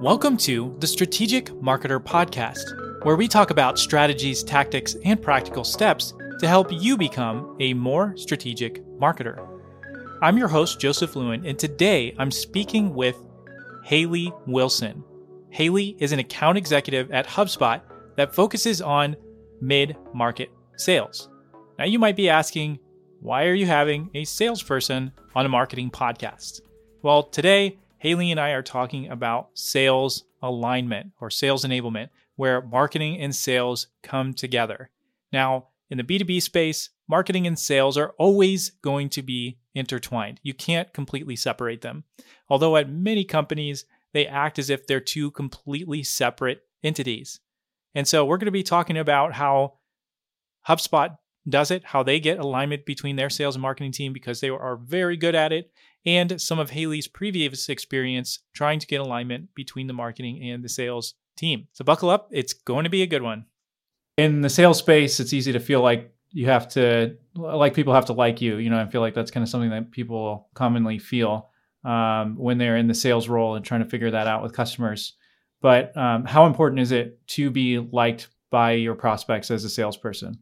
Welcome to the Strategic Marketer Podcast, where we talk about strategies, tactics, and practical steps to help you become a more strategic marketer. I'm your host, Joseph Lewin, and today I'm speaking with Hailey Wilson. Hailey is an account executive at HubSpot that focuses on mid market sales. Now, you might be asking, why are you having a salesperson on a marketing podcast? Well, today, Hailey and I are talking about sales alignment or sales enablement, where marketing and sales come together. Now, in the B2B space, marketing and sales are always going to be intertwined. You can't completely separate them. Although at many companies, they act as if they're two completely separate entities. And so we're going to be talking about how HubSpot does it, how they get alignment between their sales and marketing team because they are very good at it, and some of Hailey's previous experience trying to get alignment between the marketing and the sales team. So buckle up, it's going to be a good one. In the sales space, it's easy to feel like you have to like people have to like you. You know, I feel like that's kind of something that people commonly feel um, when they're in the sales role and trying to figure that out with customers. But um, how important is it to be liked by your prospects as a salesperson?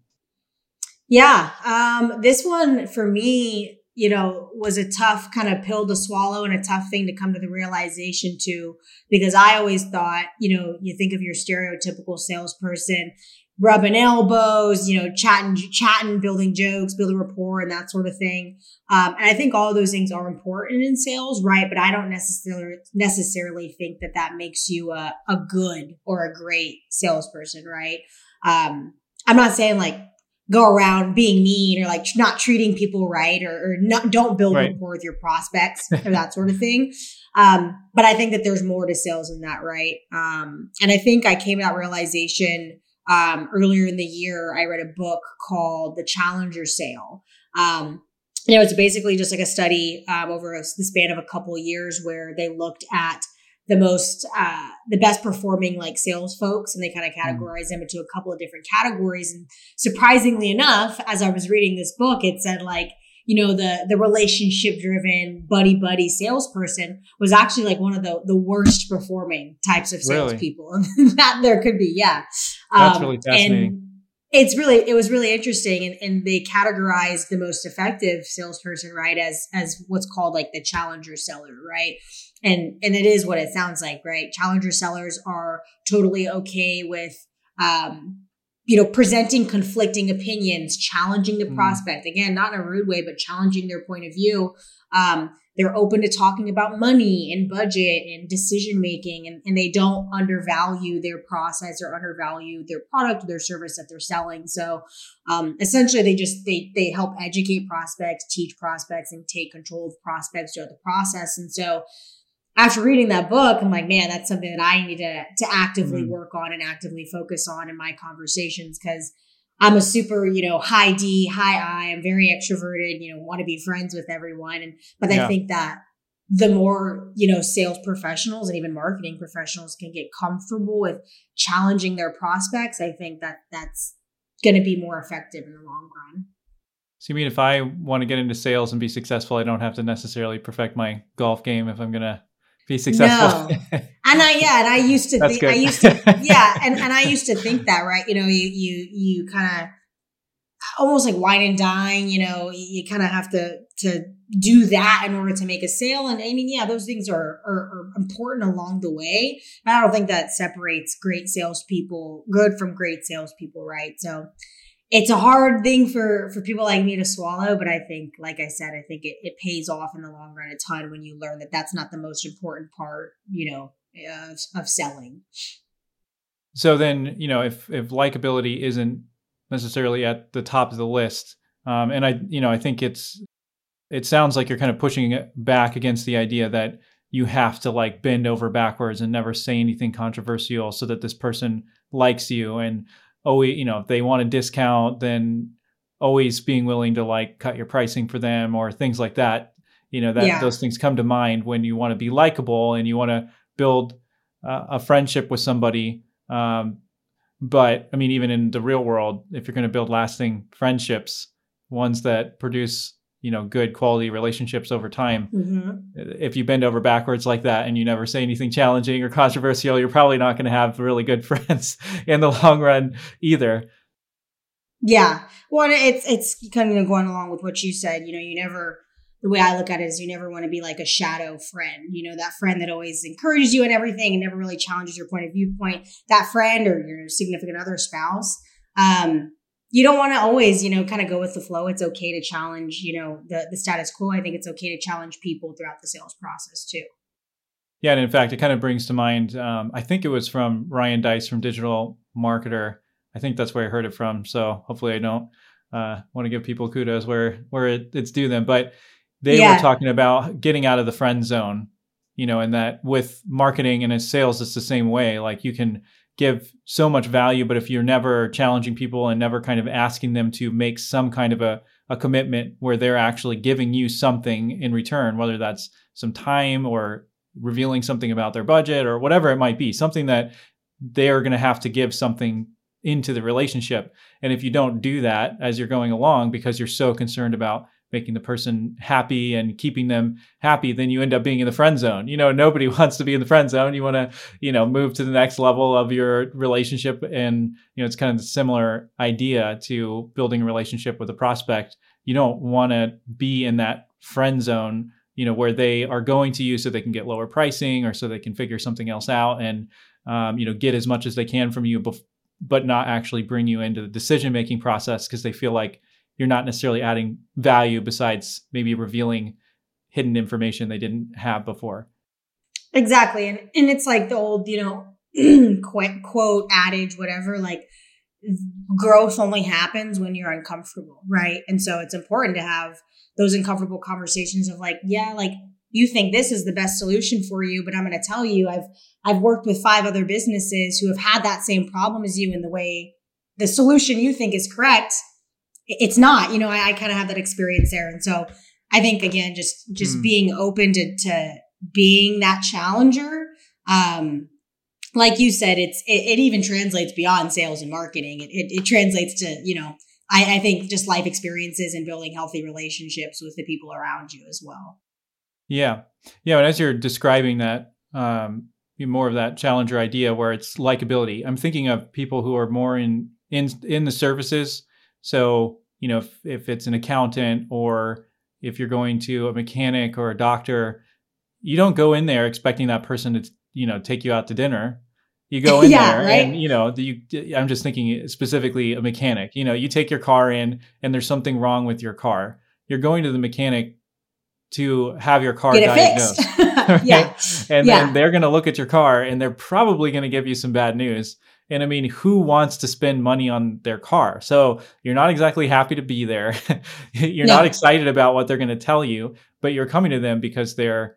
Yeah, um, this one for me, you know, was a tough kind of pill to swallow and a tough thing to come to the realization to because I always thought, you know, you think of your stereotypical salesperson rubbing elbows, you know, chatting, chatting, building jokes, building rapport, and that sort of thing. Um, and I think all those things are important in sales, right? But I don't necessarily necessarily think that that makes you a, a good or a great salesperson, right? Um, I'm not saying like go around being mean or like not treating people right or, or not, don't build right. rapport with your prospects or that sort of thing. Um, but I think that there's more to sales than that, right? Um, and I think I came to that realization um, earlier in the year. I read a book called The Challenger Sale. Um, and it was basically just like a study um, over a, the span of a couple of years where they looked at the most uh, the best performing like sales folks and they kind of mm. categorize them into a couple of different categories and surprisingly enough as i was reading this book it said like you know the the relationship driven buddy buddy salesperson was actually like one of the the worst performing types of salespeople really? that there could be yeah that's um, really fascinating it's really it was really interesting and, and they categorized the most effective salesperson right as as what's called like the challenger seller right? And and it is what it sounds like right? Challenger sellers are totally okay with um you know presenting conflicting opinions challenging the mm. prospect. Again not in a rude way but challenging their point of view. Um they're open to talking about money and budget and decision making and, and they don't undervalue their process or undervalue their product or their service that they're selling so um, essentially they just they they help educate prospects teach prospects and take control of prospects throughout the process and so after reading that book, I'm like, man, that's something that I need to to actively mm-hmm. work on and actively focus on in my conversations because I'm a super, you know, high D, high I. I'm very extroverted, you know, want to be friends with everyone. And but yeah. I think that the more, you know, sales professionals and even marketing professionals can get comfortable with challenging their prospects, I think that that's going to be more effective in the long run. So you mean if I want to get into sales and be successful, I don't have to necessarily perfect my golf game if I'm going to be successful. No. and I yeah, and I used to think I used to yeah, and, and I used to think that, right? You know, you you you kind of almost like wine and dine, you know, you, kind of have to to do that in order to make a sale. And I mean, yeah, those things are, are, are important along the way. But I don't think that separates great salespeople, good from great salespeople, right? So it's a hard thing for for people like me to swallow but i think like i said i think it, it pays off in the long run. A ton when you learn that that's not the most important part you know of, of selling. So then you know if if likability isn't necessarily at the top of the list um, and i you know i think it's it sounds like you're kind of pushing back against the idea that you have to like bend over backwards and never say anything controversial so that this person likes you. And always, you know, if they want a discount, then always being willing to like cut your pricing for them or things like that. You know, that yeah. those things come to mind when you want to be likable and you want to build uh, a friendship with somebody. Um, but I mean, even in the real world, if you're going to build lasting friendships, ones that produce you know good quality relationships over time Mm-hmm. if you bend over backwards like that and you never say anything challenging or controversial you're probably not going to have really good friends in the long run either Yeah. Well, it's it's kind of going along with what you said. You know, you never. The way I look at it is, you never want to be like a shadow friend. You know, that friend that always encourages you and everything, and never really challenges your point of viewpoint. That friend or your significant other, spouse. Um, you don't want to always, you know, kind of go with the flow. It's okay to challenge, you know, the the status quo. I think it's okay to challenge people throughout the sales process too. yeah and in fact it kind of brings to mind um, i think it was from ryan Deiss from digital marketer i think that's where i heard it from so hopefully i don't uh, want to give people kudos where where it, it's due them but they Yeah. were talking about getting out of the friend zone you know and that with marketing and in sales it's the same way like you can give so much value but if you're never challenging people and never kind of asking them to make some kind of a, a commitment where they're actually giving you something in return whether that's some time or revealing something about their budget or whatever it might be something that they're going to have to give something into the relationship. And if you don't do that as you're going along because you're so concerned about making the person happy and keeping them happy then you end up being in the friend zone. You know nobody wants to be in the friend zone. You want to you know move to the next level of your relationship. And you know it's kind of a similar idea to building a relationship with a prospect. You don't want to be in that friend zone you know where they are going to you so they can get lower pricing or so they can figure something else out and um, you know get as much as they can from you bef- but not actually bring you into the decision making process because they feel like you're not necessarily adding value besides maybe revealing hidden information they didn't have before Exactly. And and it's like the old, you know, quote, quote adage, whatever, like growth only happens when you're uncomfortable, right? And so it's important to have those uncomfortable conversations of like, yeah, like you think this is the best solution for you, but I'm going to tell you I've I've worked with five other businesses who have had that same problem as you in the way the solution you think is correct it's not you know i, I kind of have that experience there and so i think again just just Hmm. being open to to being that challenger um like you said it's it, it even translates beyond sales and marketing it, it, it translates to you know I, I think just life experiences and building healthy relationships with the people around you as well Yeah, yeah. And as you're describing that, um, more of that challenger idea where it's likability. I'm thinking of people who are more in in in the services. So you know, if if it's an accountant or if you're going to a mechanic or a doctor, you don't go in there expecting that person to you know take you out to dinner. You go in Yeah, there right. and you know you, I'm just thinking specifically a mechanic. You know, you take your car in and there's something wrong with your car. You're going to the mechanic to have your car diagnosed. fixed right? yeah And Yeah. then they're going to look at your car and they're probably going to give you some bad news. And I mean, who wants to spend money on their car? So you're not exactly happy to be there. you're No. not excited about what they're going to tell you, but you're coming to them because they're,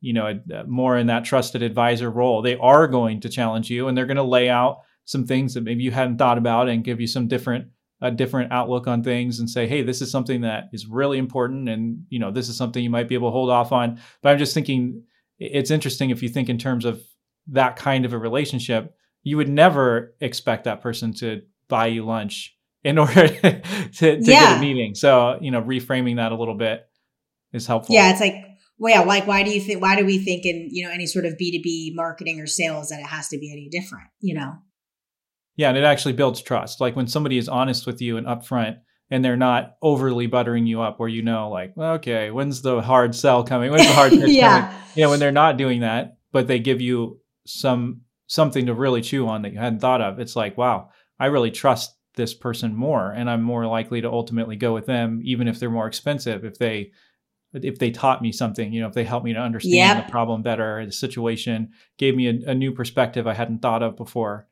you know, more in that trusted advisor role. They are going to challenge you and they're going to lay out some things that maybe you hadn't thought about and give you some different a different outlook on things and say, hey, this is something that is really important, and you know, this is something you might be able to hold off on. But I'm just thinking it's interesting if you think in terms of that kind of a relationship, you would never expect that person to buy you lunch in order to, to get a meeting. So, you know, reframing that a little bit is helpful. Yeah, it's like, well, yeah, like why do you think why do we think in, you know, any sort of B2B marketing or sales that it has to be any different, you know? Yeah, and it actually builds trust. Like when somebody is honest with you and upfront and they're not overly buttering you up where you know like, well, okay, when's the hard sell coming? When's the hard pitch coming? yeah. you know when they're not doing that but they give you some something to really chew on that you hadn't thought of it's like wow i really trust this person more and i'm more likely to ultimately go with them even if they're more expensive if they if they taught me something you know if they helped me to understand Yep. the problem better the situation gave me a, a new perspective i hadn't thought of before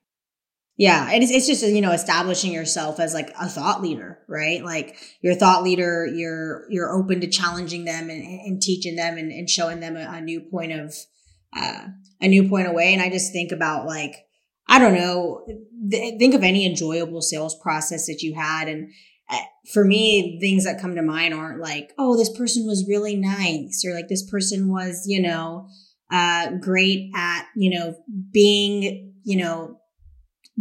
Yeah, and it's, it's just you know establishing yourself as like a thought leader, right? Like you're thought leader, you're you're open to challenging them and, and teaching them and, and showing them a, a new point of uh, a new point away. And I just think about like I don't know, th- think of any enjoyable sales process that you had, and uh, for me, things that come to mind aren't like, oh, this person was really nice, or like this person was, you know, uh, great at you know being, you know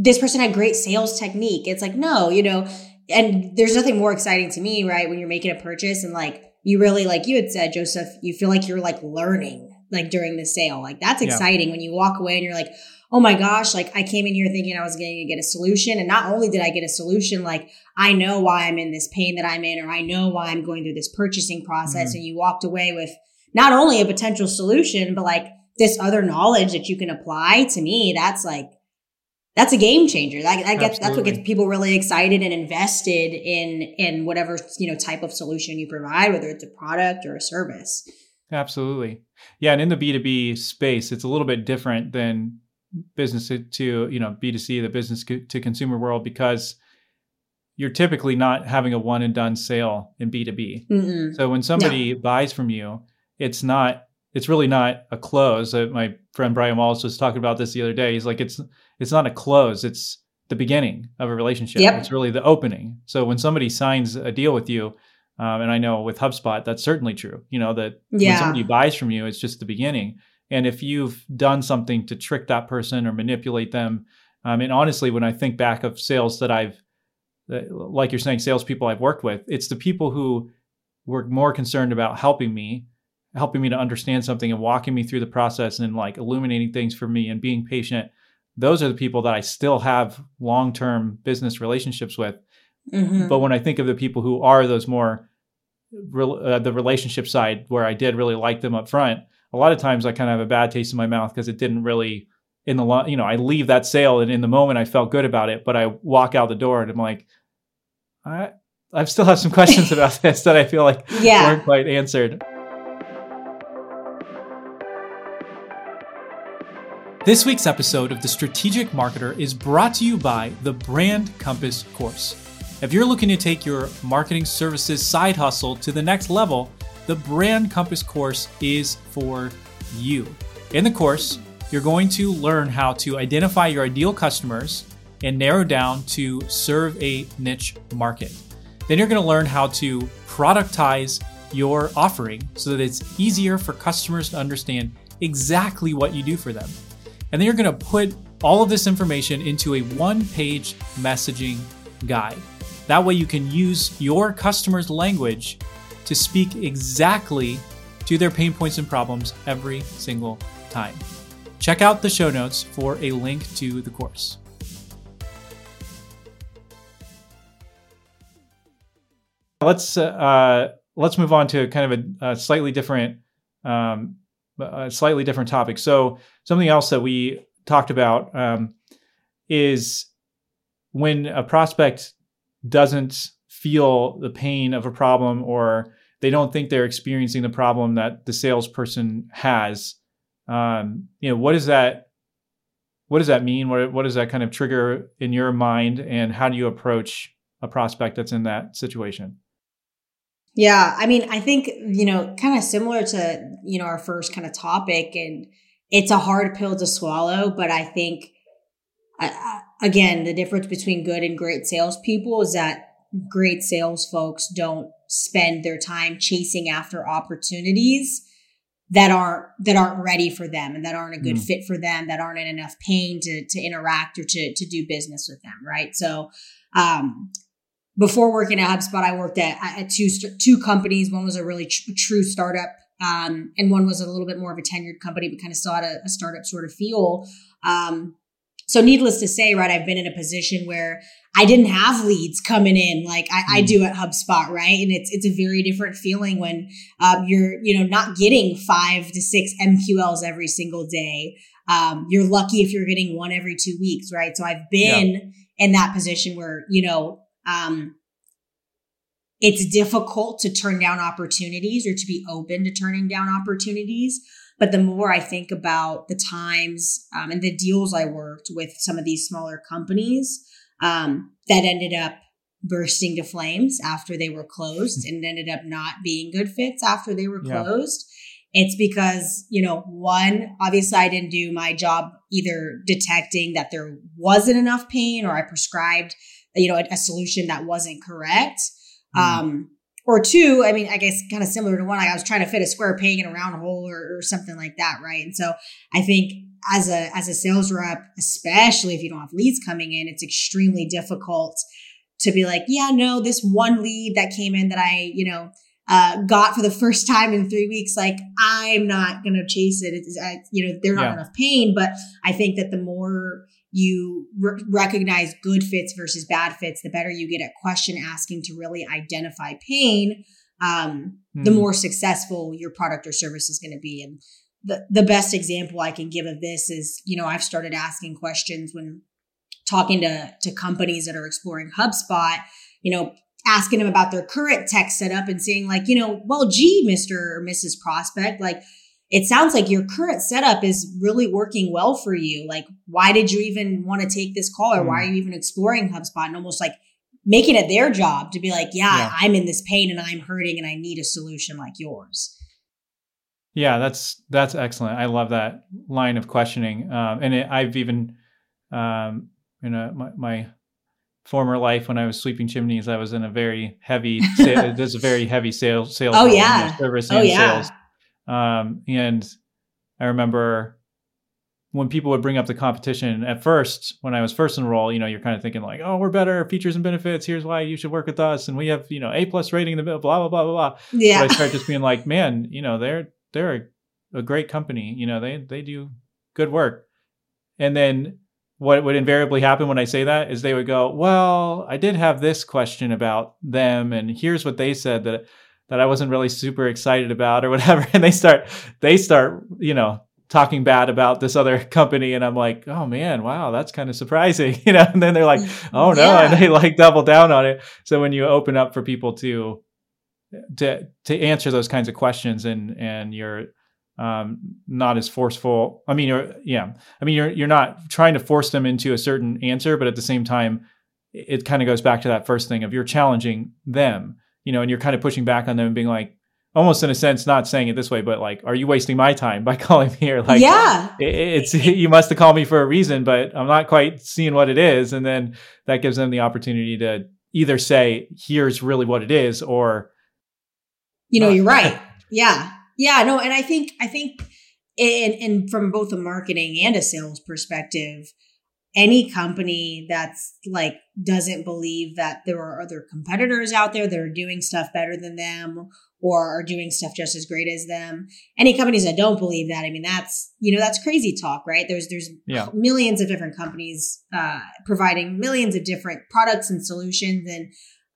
this person had great sales technique. It's like, no, you know, and there's nothing more exciting to me, right? When you're making a purchase and like you really, like you had said, Joseph, you feel like you're like learning like during the sale. Like that's exciting yeah. when you walk away and you're like, oh my gosh, like I came in here thinking I was going to get a solution. And not only did I get a solution, like I know why I'm in this pain that I'm in, or I know why I'm going through this purchasing process. Mm-hmm. And you walked away with not only a potential solution, but like this other knowledge that you can apply to me. That's like, that's a game changer. That, that gets, that's what gets people really excited and invested in, in whatever, you know, type of solution you provide, whether it's a product or a service. Absolutely. Yeah. And in the B2B space, it's a little bit different than business to, you know, B2C, the business to consumer world, because you're typically not having a one and done sale in B2B. Mm-mm. So when somebody no. buys from you, it's not, it's really not a close. Uh, my friend Brian Wallace was talking about this the other day. He's like, it's, it's not a close. It's the beginning of a relationship. Yep. It's really the opening. So when somebody signs a deal with you, um, and I know with HubSpot, that's certainly true. You know, that yeah. when somebody buys from you, it's just the beginning. And if you've done something to trick that person or manipulate them, um, and honestly, when I think back of sales that I've, like you're saying, salespeople I've worked with, it's the people who were more concerned about helping me, helping me to understand something and walking me through the process and like illuminating things for me and being patient. Those are the people that I still have long term business relationships with. Mm-hmm. But when I think of the people who are those more uh, the relationship side where I did really like them up front, a lot of times I kind of have a bad taste in my mouth because it didn't really in the you know I leave that sale and in the moment I felt good about it, but I walk out the door and I'm like, I I still have some questions about this that I feel like yeah. weren't quite answered. This week's episode of The Strategic Marketer is brought to you by the Brand Compass course. If you're looking to take your marketing services side hustle to the next level, the Brand Compass course is for you. In the course, you're going to learn how to identify your ideal customers and narrow down to serve a niche market. Then you're going to learn how to productize your offering so that it's easier for customers to understand exactly what you do for them. And then you're going to put all of this information into a one page messaging guide. That way, you can use your customer's language to speak exactly to their pain points and problems every single time. Check out the show notes for a link to the course. Let's uh, let's move on to kind of a, a slightly different um, a slightly different topic. So something else that we talked about um, is when a prospect doesn't feel the pain of a problem or they don't think they're experiencing the problem that the salesperson has. Um, you know what does that what does that mean? What, what does that kind of trigger in your mind? And how do you approach a prospect that's in that situation? Yeah i mean i think you know kind of similar to you know our first kind of topic and it's a hard pill to swallow but i think again, the difference between good and great salespeople is that great sales folks don't spend their time chasing after opportunities that aren't that aren't ready for them and that aren't a good mm. fit for them that aren't in enough pain to to interact or to to do business with them right? So um before working at HubSpot I worked at at two two companies. One was a really tr- true startup um and one was a little bit more of a tenured company but kind of saw had a, a startup sort of feel. Um so needless to say, right, I've been in a position where I didn't have leads coming in like I, I hmm. do at HubSpot, right? And it's it's a very different feeling when um, you're you know not getting five to six MQLs every single day. Um, you're lucky if you're getting one every two weeks, right? So I've been yeah. in that position where you know um, it's difficult to turn down opportunities or to be open to turning down opportunities. But the more I think about the times um, and the deals I worked with some of these smaller companies um, that ended up bursting to flames after they were closed and ended up not being good fits after they were closed. Yeah. It's because, you know, one, obviously I didn't do my job either detecting that there wasn't enough pain or I prescribed, you know, a, a solution that wasn't correct. Mm. Um, or two, I mean, I guess kind of similar to one, like I was trying to fit a square peg in a round hole or, or something like that, right? And so I think as a as a sales rep, especially if you don't have leads coming in, it's extremely difficult to be like, yeah, no, this one lead that came in that I, you know, uh, got for the first time in three weeks, like I'm not going to chase it. It's, uh, you know, they're not yeah. enough pain, but I think that the more you re- recognize good fits versus bad fits, the better you get at question asking to really identify pain, um, mm. the hmm. more successful your product or service is going to be. And the, the best example I can give of this is, you know, I've started asking questions when talking to, to companies that are exploring HubSpot, you know, asking them about their current tech setup and saying like, you know, well, gee, Mr. or Mrs. Prospect, like, it sounds like your current setup is really working well for you. Like, why did you even want to take this call or mm. why are you even exploring HubSpot and almost like making it their job to be like, yeah, yeah, I'm in this pain and I'm hurting and I need a solution like yours. Yeah, that's that's excellent. I love that line of questioning. Um, and it, I've even, um, you know, my, my former life when I was sweeping chimneys, I was in a very heavy, there's a very heavy sales sales. Oh yeah, service oh, and yeah. sales um, and I remember when people would bring up the competition at first, when I was first enrolled, you know, you're kind of thinking like, oh, we're better features and benefits. Here's why you should work with us. And we have, you know, A plus rating in the middle, blah, blah, blah, blah, blah. Yeah. But I started just being like, man, you know, they're, they're a, a great company. You know, they, they do good work. And then what would invariably happen when I say that is they would go, well, I did have this question about them. And here's what they said that that I wasn't really super excited about or whatever. And they start, they start, you know, talking bad about this other company. And I'm like, oh man, wow, that's kind of surprising, you know? And then they're like, oh no. Yeah. And they like double down on it. So when you open up for people to, to, to answer those kinds of questions and, and you're, um, not as forceful. I mean, you're, yeah, I mean, you're, you're not trying to force them into a certain answer, but at the same time, it kind of goes back to that first thing of you're challenging them you know, and you're kind of pushing back on them and being like, almost in a sense, not saying it this way, but like, are you wasting my time by calling me here? Like, yeah, it's you must have called me for a reason, but I'm not quite seeing what it is, and then that gives them the opportunity to either say, here's really what it is, or, you know, uh, you're right. Yeah, yeah, no, and I think I think, and and from both a marketing and a sales perspective any company that's like doesn't believe that there are other competitors out there that are doing stuff better than them or are doing stuff just as great as them. Any companies that don't believe that i mean that's you know that's crazy talk right? There's there's yeah. millions of different companies uh, providing millions of different products and solutions and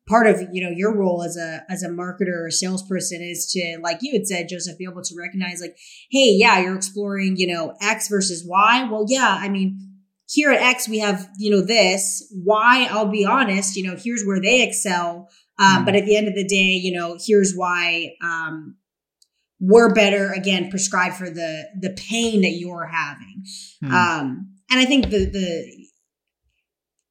part of you know your role as a as a marketer or salesperson is to like you had said joseph be able to recognize like hey yeah you're exploring you know x versus y. Well yeah i mean here at X, we have, you know, this. Why? I'll be honest, you know, here's where they excel. Um, mm. But at the end of the day, you know, here's why um, we're better, again, prescribed for the the pain that you're having. Mm. Um, and I think the the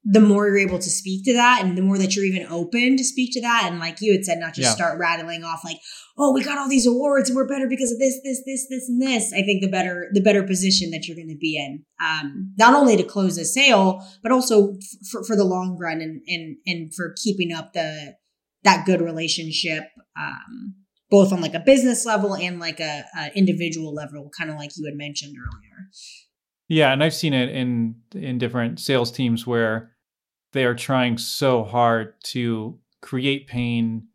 the more you're able to speak to that and the more that you're even open to speak to that. And like you had said not just yeah. start rattling off like oh we got all these awards and we're better because of this this this this and this. I think the better the better position that you're going to be in um, not only to close a sale but also for, for the long run and and and for keeping up the that good relationship um, both on like a business level and like a, a individual level kind of like you had mentioned earlier. Yeah and i've seen it in in different sales teams where they are trying so hard to create pain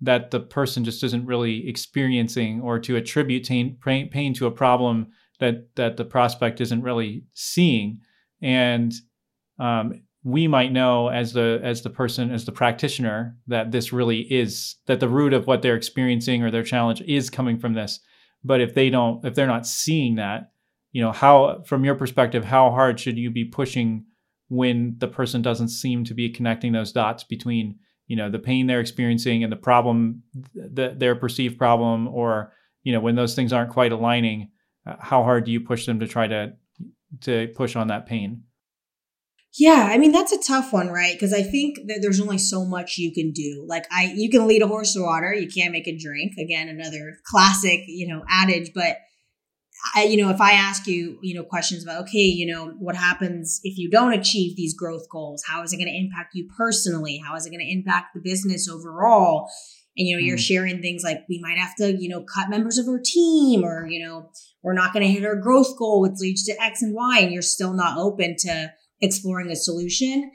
that the person just isn't really experiencing or to attribute pain, pain to a problem that that the prospect isn't really seeing. And um, we might know as the as the person as the practitioner that this really is that the root of what they're experiencing or their challenge is coming from this. But if they don't if they're not seeing that you know how from your perspective how hard should you be pushing when the person doesn't seem to be connecting those dots between you know the pain they're experiencing and the problem the, their perceived problem or you know when those things aren't quite aligning uh, how hard do you push them to try to to push on that pain? Yeah i mean that's a tough one right? Because i think that there's only so much you can do. Like i you can lead a horse to water you can't make a drink. Again another classic you know adage but I, you know, if I ask you, you know, questions about, okay, you know, what happens if you don't achieve these growth goals? How is it going to impact you personally? How is it going to impact the business overall? And, you know, mm. you're sharing things like we might have to, you know, cut members of our team or, you know, we're not going to hit our growth goal, which leads to X and Y, and you're still not open to exploring a solution.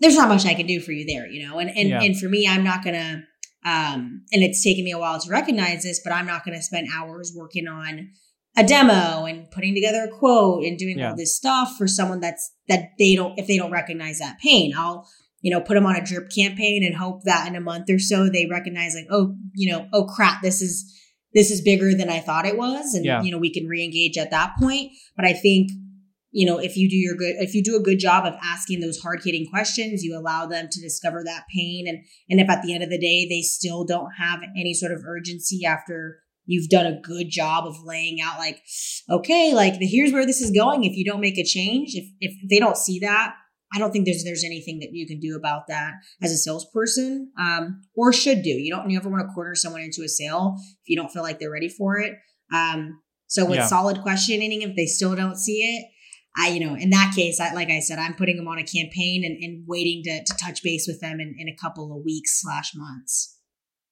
There's not much I can do for you there, you know, and, and, yeah. and for me, I'm not going to, Um, and it's taken me a while to recognize this, but I'm not going to spend hours working on a demo and putting together a quote and doing yeah. all this stuff for someone that's that they don't if they don't recognize that pain. I'll you know put them on a drip campaign and hope that in a month or so they recognize like oh you know oh crap this is this is bigger than I thought it was and yeah. you know we can re-engage at that point. But I think you know if you do your good if you do a good job of asking those hard hitting questions you allow them to discover that pain and and if at the end of the day they still don't have any sort of urgency after you've done a good job of laying out like okay like here's where this is going if you don't make a change if if they don't see that i don't think there's there's anything that you can do about that as a salesperson um, or should do you don't you ever want to corner someone into a sale if you don't feel like they're ready for it um, so with yeah. solid questioning if they still don't see it I, you know, in that case, I, like I said, I'm putting them on a campaign and, and waiting to, to touch base with them in, in a couple of weeks slash months.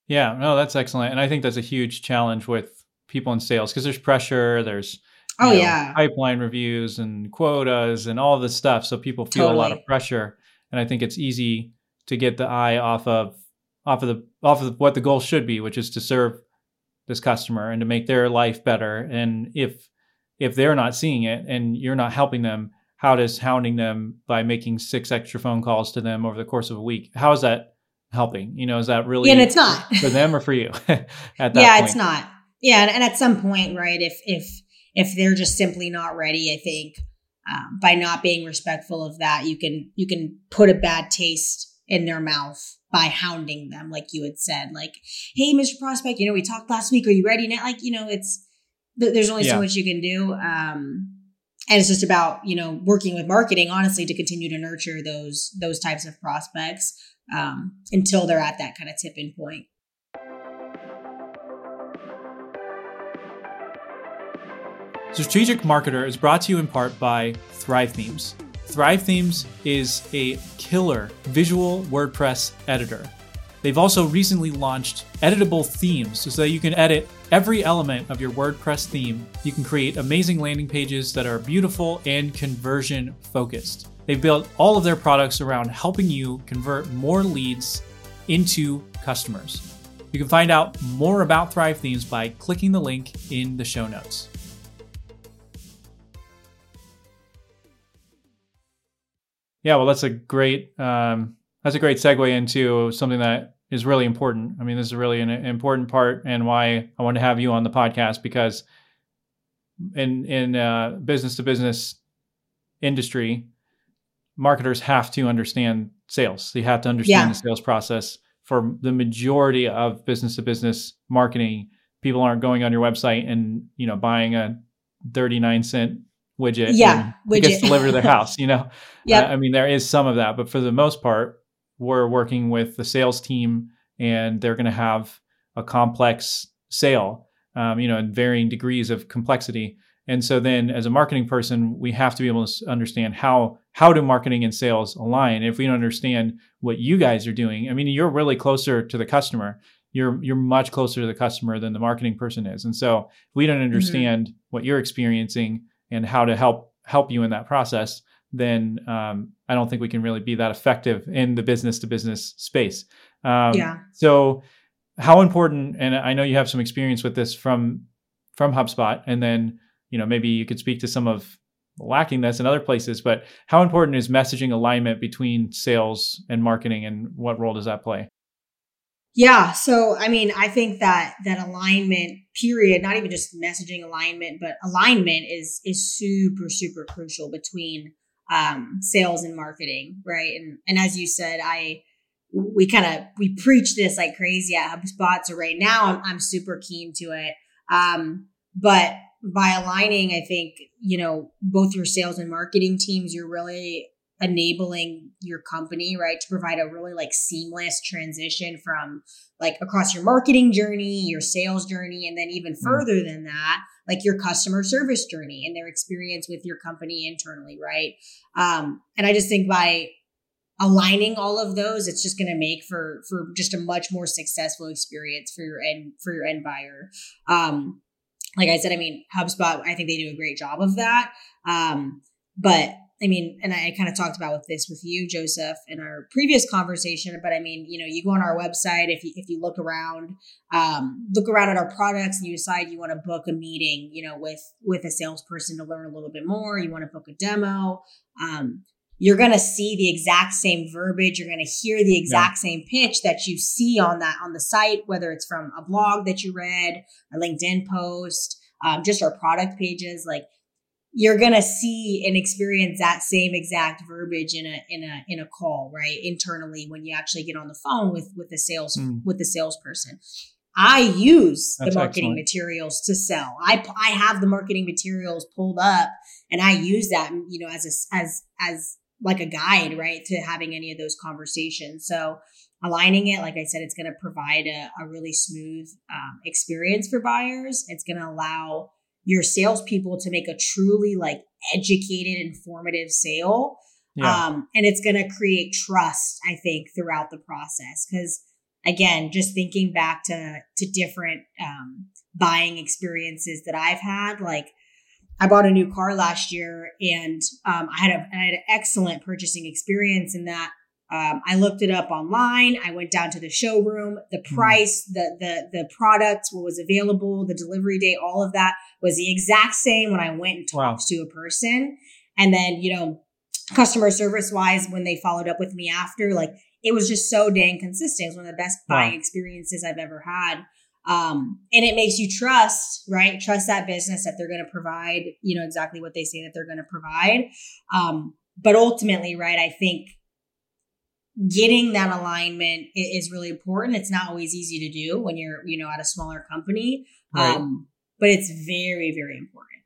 Yeah, no, that's excellent. And I think that's a huge challenge with people in sales because there's pressure, there's oh know, yeah, pipeline reviews and quotas and all this stuff. So people feel totally. a lot of pressure. And I think it's easy to get the eye off of off of the off of what the goal should be, which is to serve this customer and to make their life better. And if if they're not seeing it and you're not helping them, how does hounding them by making six extra phone calls to them over the course of a week, how is that helping? You know, is that really yeah, and it's not for them or for you at that Yeah, point? it's not. Yeah, and, and, at some point, right, if if if they're just simply not ready, I think um, by not being respectful of that, you can you can put a bad taste in their mouth by hounding them, like you had said, like, "Hey, Mr. Prospect, you know, we talked last week. Are you ready now?" Like, you know, it's there's only yeah. so much you can do. Um, and it's just about you know working with marketing honestly to continue to nurture those those types of prospects um, until they're at that kind of tipping point. Strategic Marketer is brought to you in part by Thrive Themes. Thrive Themes is a killer visual WordPress editor. They've also recently launched editable themes so that you can edit every element of your WordPress theme. You can create amazing landing pages that are beautiful and conversion focused. They've built all of their products around helping you convert more leads into customers. You can find out more about Thrive Themes by clicking the link in the show notes. Yeah, well, that's a great um, that's a great segue into something that is really important. I mean, this is really an important part, and why I want to have you on the podcast because in in uh, business to business industry, marketers have to understand sales. They have to understand yeah. the sales process. For the majority of business to business marketing, people aren't going on your website and you know buying a 39 cent widget yeah widget. gets delivered to their house you know yeah uh, i mean there is some of that but for the most part we're working with the sales team and they're going to have a complex sale um, you know in varying degrees of complexity and so then as a marketing person, we have to be able to understand how how do marketing and sales align. If we don't understand what you guys are doing, I mean, you're really closer to the customer. You're you're much closer to the customer than the marketing person is. And so if we don't mm-hmm. understand mm-hmm. what you're experiencing and how to help help you in that process, then um, I don't think we can really be that effective in the business to business space. Um, yeah. So how important, and I know you have some experience with this from from HubSpot, and then you know maybe you could speak to some of lacking this in other places but how important is messaging alignment between sales and marketing and what role does that play yeah so i mean i think that that alignment period not even just messaging alignment but alignment is is super super crucial between um sales and marketing right and and as you said i we kind of we preach this like crazy at HubSpot. So right now I'm, I'm super keen to it. Um, but by aligning, I think, you know, both your sales and marketing teams, you're really enabling your company, right, to provide a really like seamless transition from like across your marketing journey, your sales journey, and then even mm. further than that, like your customer service journey and their experience with your company internally, right? Um, and I just think by aligning all of those, it's just going to make for for just a much more successful experience for your end for your end buyer. Um, like I said, I mean, HubSpot, I think they do a great job of that. Um, but I mean, and I kind of talked about with this with you, Joseph, in our previous conversation. But I mean, you know, you go on our website if you if you look around, um, look around at our products, and you decide you want to book a meeting, you know, with with a salesperson to learn a little bit more. You want to book a demo. Um, you're going to see the exact same verbiage. You're going to hear the exact yeah. same pitch that you see on that on the site, whether it's from a blog that you read, a LinkedIn post, um, just our product pages. Like you're gonna see and experience that same exact verbiage in a in a in a call right internally when you actually get on the phone with with the sales mm. with the salesperson i use That's the marketing excellent. materials to sell i i have the marketing materials pulled up and i use that you know as a as as like a guide right to having any of those conversations so aligning it like i said it's going to provide a, a really smooth um, experience for buyers it's going to allow your salespeople to make a truly like educated, informative sale. Yeah. Um, and it's going to create trust, I think, throughout the process. Cause again, just thinking back to, to different, um, buying experiences that I've had, like I bought a new car last year and, um, I had a, I had an excellent purchasing experience in that um, I looked it up online. I went down to the showroom. The hmm. price, mm. the the the product, what was available, the delivery date, all of that was the exact same when I went and talked wow. to a person. And then, you know, customer service wise, when they followed up with me after, like it was just so dang consistent. It was one of the best buying experiences I've ever had. Um, and it makes you trust, right? Trust that business that they're going to provide, you know, exactly what they say that they're going to provide. Um, but ultimately, right, I think getting that alignment is really important. It's not always easy to do when you're, you know, at a smaller company. Right. Um, but it's very, very important.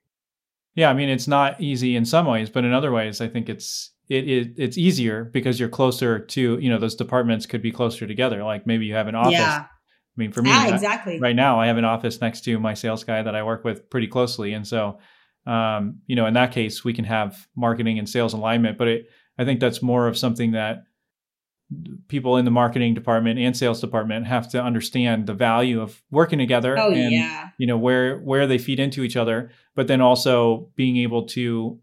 Yeah, I mean, it's not easy in some ways, but in other ways, I think it's it, it it's easier because you're closer to you know those departments could be closer together. Like maybe you have an office. Yeah. I mean, for me, yeah, exactly. right now, I have an office next to my sales guy that I work with pretty closely, and so um, you know, in that case, we can have marketing and sales alignment. But it, I think that's more of something that people in the marketing department and sales department have to understand the value of working together oh, and yeah. you know where where they feed into each other but then also being able to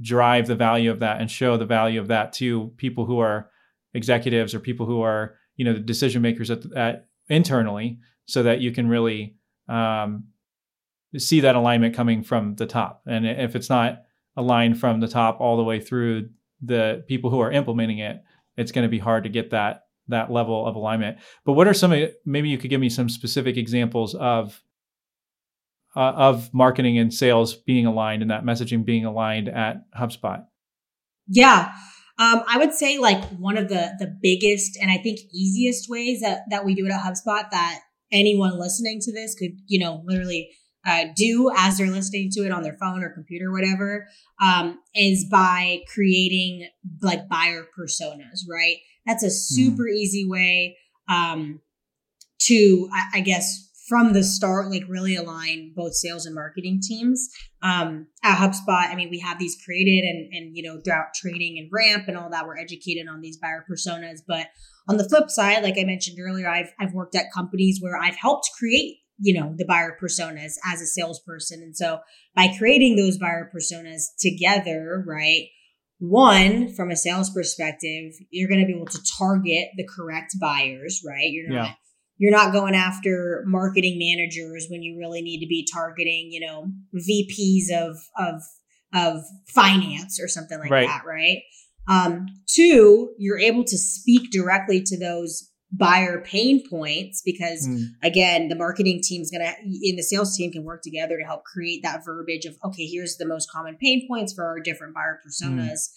drive the value of that and show the value of that to people who are executives or people who are you know the decision makers at, at internally so that you can really um, see that alignment coming from the top and if it's not aligned from the top all the way through the people who are implementing it it's going to be hard to get that that level of alignment. But what are some maybe you could give me some specific examples of uh, of marketing and sales being aligned and that messaging being aligned at HubSpot? Yeah. Um, I would say like one of the the biggest and I think easiest ways that that we do it at HubSpot that anyone listening to this could, you know, literally uh, do as they're listening to it on their phone or computer, whatever, um, is by creating like buyer personas, right? That's a hmm. super mm. easy way um, to, I, I, guess, from the start, like really align both sales and marketing teams. Um, at HubSpot, I mean, we have these created and, and, you know, throughout training and ramp and all that, we're educated on these buyer personas. But on the flip side, like I mentioned earlier, I've, I've worked at companies where I've helped create you know, the buyer personas as a salesperson. And so by creating those buyer personas together, right? One, from a sales perspective, you're going to be able to target the correct buyers, right? You're not, yeah. You're not going after marketing managers when you really need to be targeting, you know, VPs of, of, of finance or something like right. that, right? Um, two, you're able to speak directly to those buyer pain points because mm. again the marketing team is gonna in the sales team can work together to help create that verbiage of okay here's the most common pain points for our different buyer personas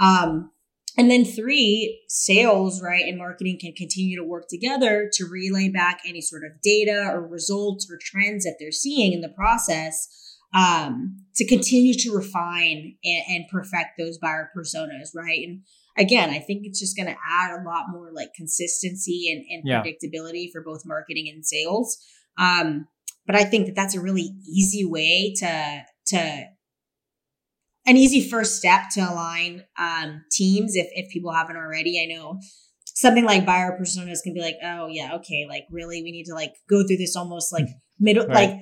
mm. um, and then three sales right and marketing can continue to work together to relay back any sort of data or results or trends that they're seeing in the process um, to continue to refine and, and perfect those buyer personas right and again, I think it's just going to add a lot more like consistency and, and yeah. predictability for both marketing and sales. Um, but I think that that's a really easy way to to an easy first step to align um, teams if if people haven't already. I know something like buyer personas can be like, oh yeah, okay, like really, we need to like go through this almost like middle right. like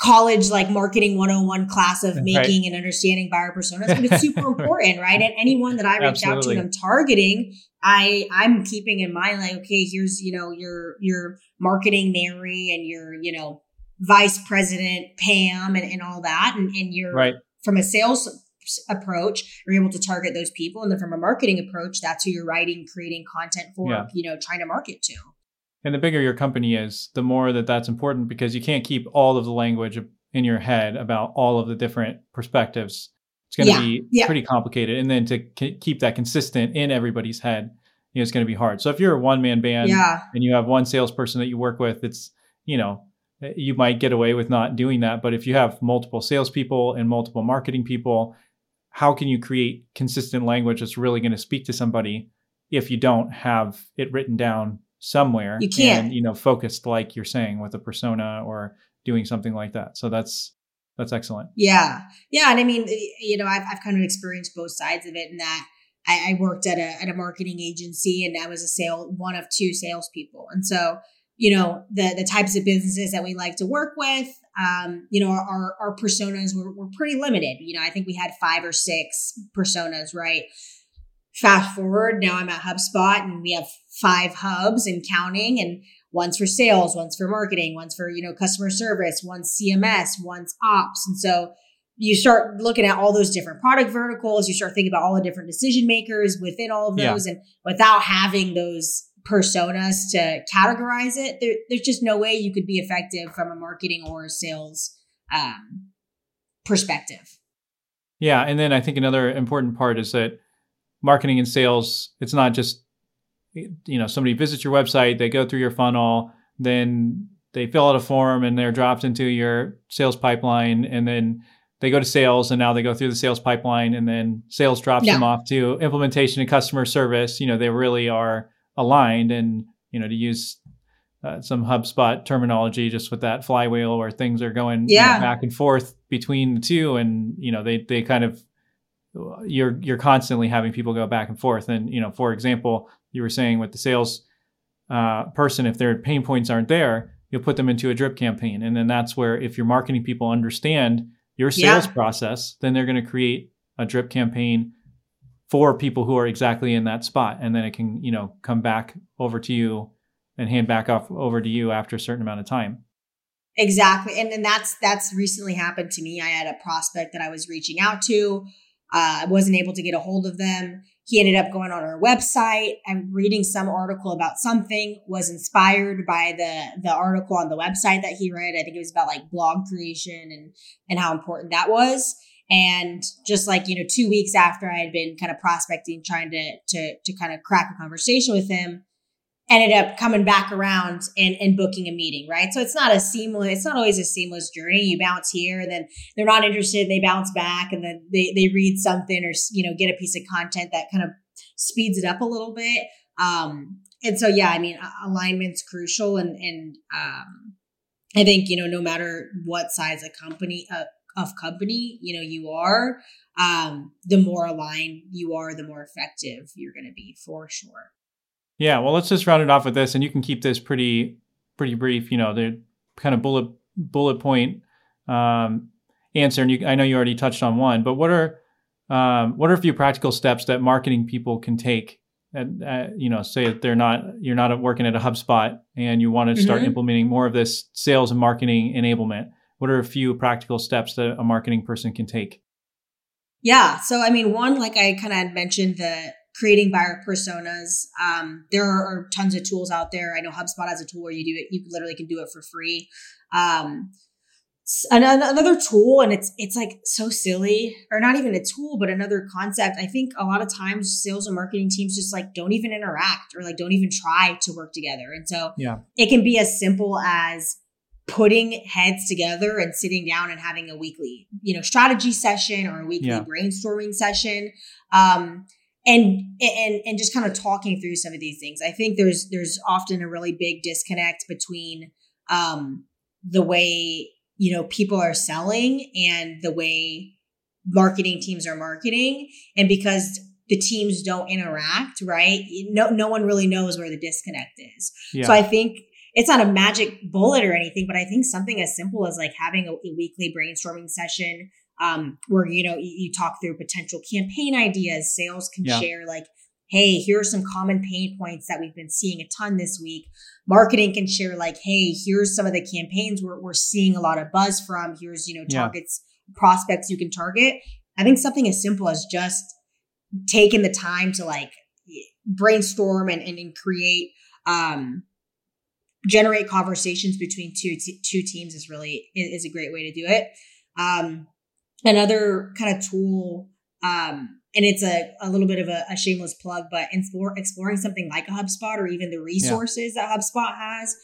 college like marketing 101 class of making right. and understanding buyer personas, but it's super important, right? And anyone that I reach Absolutely. out to and I'm targeting, I I'm keeping in mind like, okay, here's, you know, your your marketing Mary and your, you know, vice president Pam and, and all that. And, and you're right. from a sales approach, you're able to target those people. And then from a marketing approach, that's who you're writing, creating content for, yeah. you know, trying to market to. And the bigger your company is, the more that that's important because you can't keep all of the language in your head about all of the different perspectives. It's going to yeah. be yeah. pretty complicated. And then to k- keep that consistent in everybody's head, you know, it's going to be hard. So if you're a one man band yeah. and you have one salesperson that you work with, it's, you know, eh, you might get away with not doing that. But if you have multiple salespeople and multiple marketing people, how can you create consistent language that's really going to speak to somebody if you don't have it written down somewhere you can't. and, you know focused like you're saying with a persona or doing something like that? So that's that's excellent. Yeah. Yeah and i mean you know i've, I've kind of experienced both sides of it in that I, I worked at a at a marketing agency and i was a sale one of two salespeople. And so you know the the types of businesses that we like to work with um, you know our our personas were, were pretty limited you know i think we had five or six personas right Fast forward, now I'm at HubSpot and we have five hubs and counting and one's for sales, one's for marketing, one's for, you know, customer service, one's CMS, one's ops. And so you start looking at all those different product verticals, you start thinking about all the different decision makers within all of those. Yeah. And without having those personas to categorize it, there, there's just no way you could be effective from a marketing or a sales um, perspective. Yeah. And then I think another important part is that marketing and sales, it's not just you know somebody visits your website, they go through your funnel, then they fill out a form and they're dropped into your sales pipeline and then they go to sales and now they go through the sales pipeline and then sales drops yeah. them off to implementation and customer service you know they really are aligned and you know to use uh, some HubSpot terminology just with that flywheel where things are going yeah. you know, back and forth between the two and you know they they kind of you're you're constantly having people go back and forth. And you know, for example, you were saying with the sales uh, person, if their pain points aren't there, you'll put them into a drip campaign, and then that's where if your marketing people understand your sales yeah. process, then they're going to create a drip campaign for people who are exactly in that spot, and then it can you know come back over to you and hand back off over to you after a certain amount of time. Exactly. And then that's that's recently happened to me. I had a prospect that I was reaching out to uh, I wasn't able to get a hold of them. He ended up going on our website and reading some article about something, was inspired by the the article on the website that he read. I think it was about like blog creation and and how important that was. And just like, you know, two weeks after I had been kind of prospecting, trying to to to kind of crack a conversation with him, ended up coming back around and, and booking a meeting, right? So it's not a seamless, it's not always a seamless journey. You bounce here and then they're not interested, they bounce back and then they, they read something or, you know, get a piece of content that kind of speeds it up a little bit. Um, and so, yeah, I mean, alignment's crucial and, and, um, I think, you know, no matter what size a company, of company, you know, you are, um, the more aligned you are, the more effective you're going to be for sure. Yeah, well, let's just round it off with this, and you can keep this pretty pretty brief. You know, the kind of bullet bullet point um, answer. And you, I know you already touched on one, but what are um, what are a few practical steps that marketing people can take? And uh, you know, say that they're not you're not working at a HubSpot and you want to start mm-hmm. implementing more of this sales and marketing enablement. What are a few practical steps that a marketing person can take? Yeah. So, I mean, one, like I kind of mentioned, the creating buyer personas. Um, there are, tons of tools out there. I know HubSpot has a tool where you do it. You literally can do it for free. Um, another tool, and it's it's like so silly, or not even a tool, but another concept. I think a lot of times sales and marketing teams just like don't even interact or like don't even try to work together. And so yeah. it can be as simple as putting heads together and sitting down and having a weekly, you know, strategy session or a weekly yeah. brainstorming session. Um, and and and just kind of talking through some of these things i think there's there's often a really big disconnect between um the way you know people are selling and the way marketing teams are marketing and because the teams don't interact right no no one really knows where the disconnect is yeah. so i think it's not a magic bullet or anything, but I think something as simple as like having a, a weekly brainstorming session um, where you know you, you, talk through potential campaign ideas. Sales can yeah. share like, hey, here are some common pain points that we've been seeing a ton this week. Marketing can share like, hey, here's some of the campaigns we're, we're seeing a lot of buzz from. Here's you know targets, yeah. prospects you can target. I think something as simple as just taking the time to like brainstorm and, and, and create um, generate conversations between two t- two teams is really is a great way to do it. Um, another kind of tool, um, and it's a, a little bit of a, a shameless plug, but explore, exploring something like a HubSpot or even the resources yeah. that HubSpot has.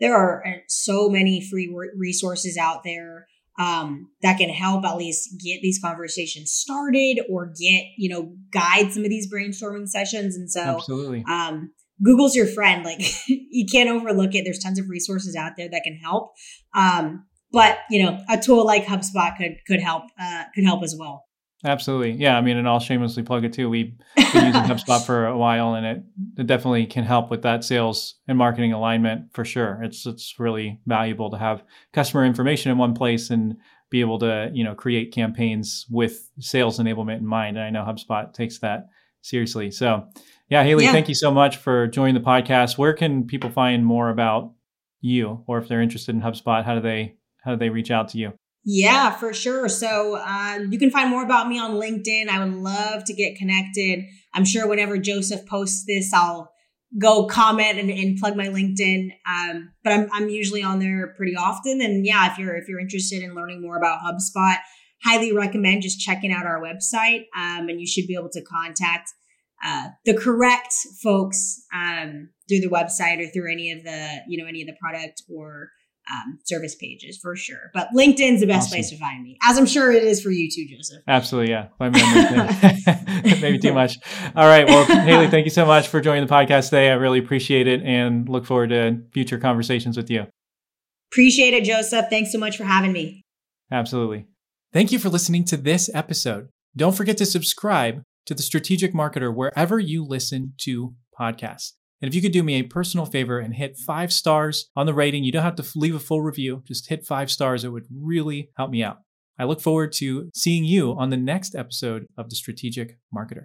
There are uh, so many free resources out there um, that can help at least get these conversations started or get you know guide some of these brainstorming sessions. And so, absolutely. Um, Google's your friend. Like you can't overlook it. There's tons of resources out there that can help. Um, but you know, a tool like HubSpot could could help uh, could help as well. Absolutely, yeah. I mean, and I'll shamelessly plug it too. We've been using HubSpot for a while, and it, it definitely can help with that sales and marketing alignment for sure. It's it's really valuable to have customer information in one place and be able to you know create campaigns with sales enablement in mind. And I know HubSpot takes that seriously. So yeah, Hailey, yeah. thank you so much for joining the podcast. Where can people find more about you, or if they're interested in HubSpot, how do they how do they reach out to you? Yeah, for sure. So um, you can find more about me on LinkedIn. I would love to get connected. I'm sure whenever Joseph posts this, I'll go comment and, and plug my LinkedIn. Um, but I'm I'm usually on there pretty often. And yeah, if you're if you're interested in learning more about HubSpot, highly recommend just checking out our website. Um, and you should be able to contact uh, the correct folks um, through the website or through any of the you know any of the product or um, service pages for sure. But LinkedIn's the best awesome. place to find me, as I'm sure it is for you too, Joseph. Absolutely, yeah. Find me on LinkedIn. Maybe too much. All right. Well, Hailey, thank you so much for joining the podcast today. I really appreciate it and look forward to future conversations with you. Appreciate it, Joseph. Thanks so much for having me. Absolutely. Thank you for listening to this episode. Don't forget to subscribe to the Strategic Marketer wherever you listen to podcasts. And if you could do me a personal favor and hit five stars on the rating, you don't have to leave a full review, just hit five stars. It would really help me out. I look forward to seeing you on the next episode of The Strategic Marketer.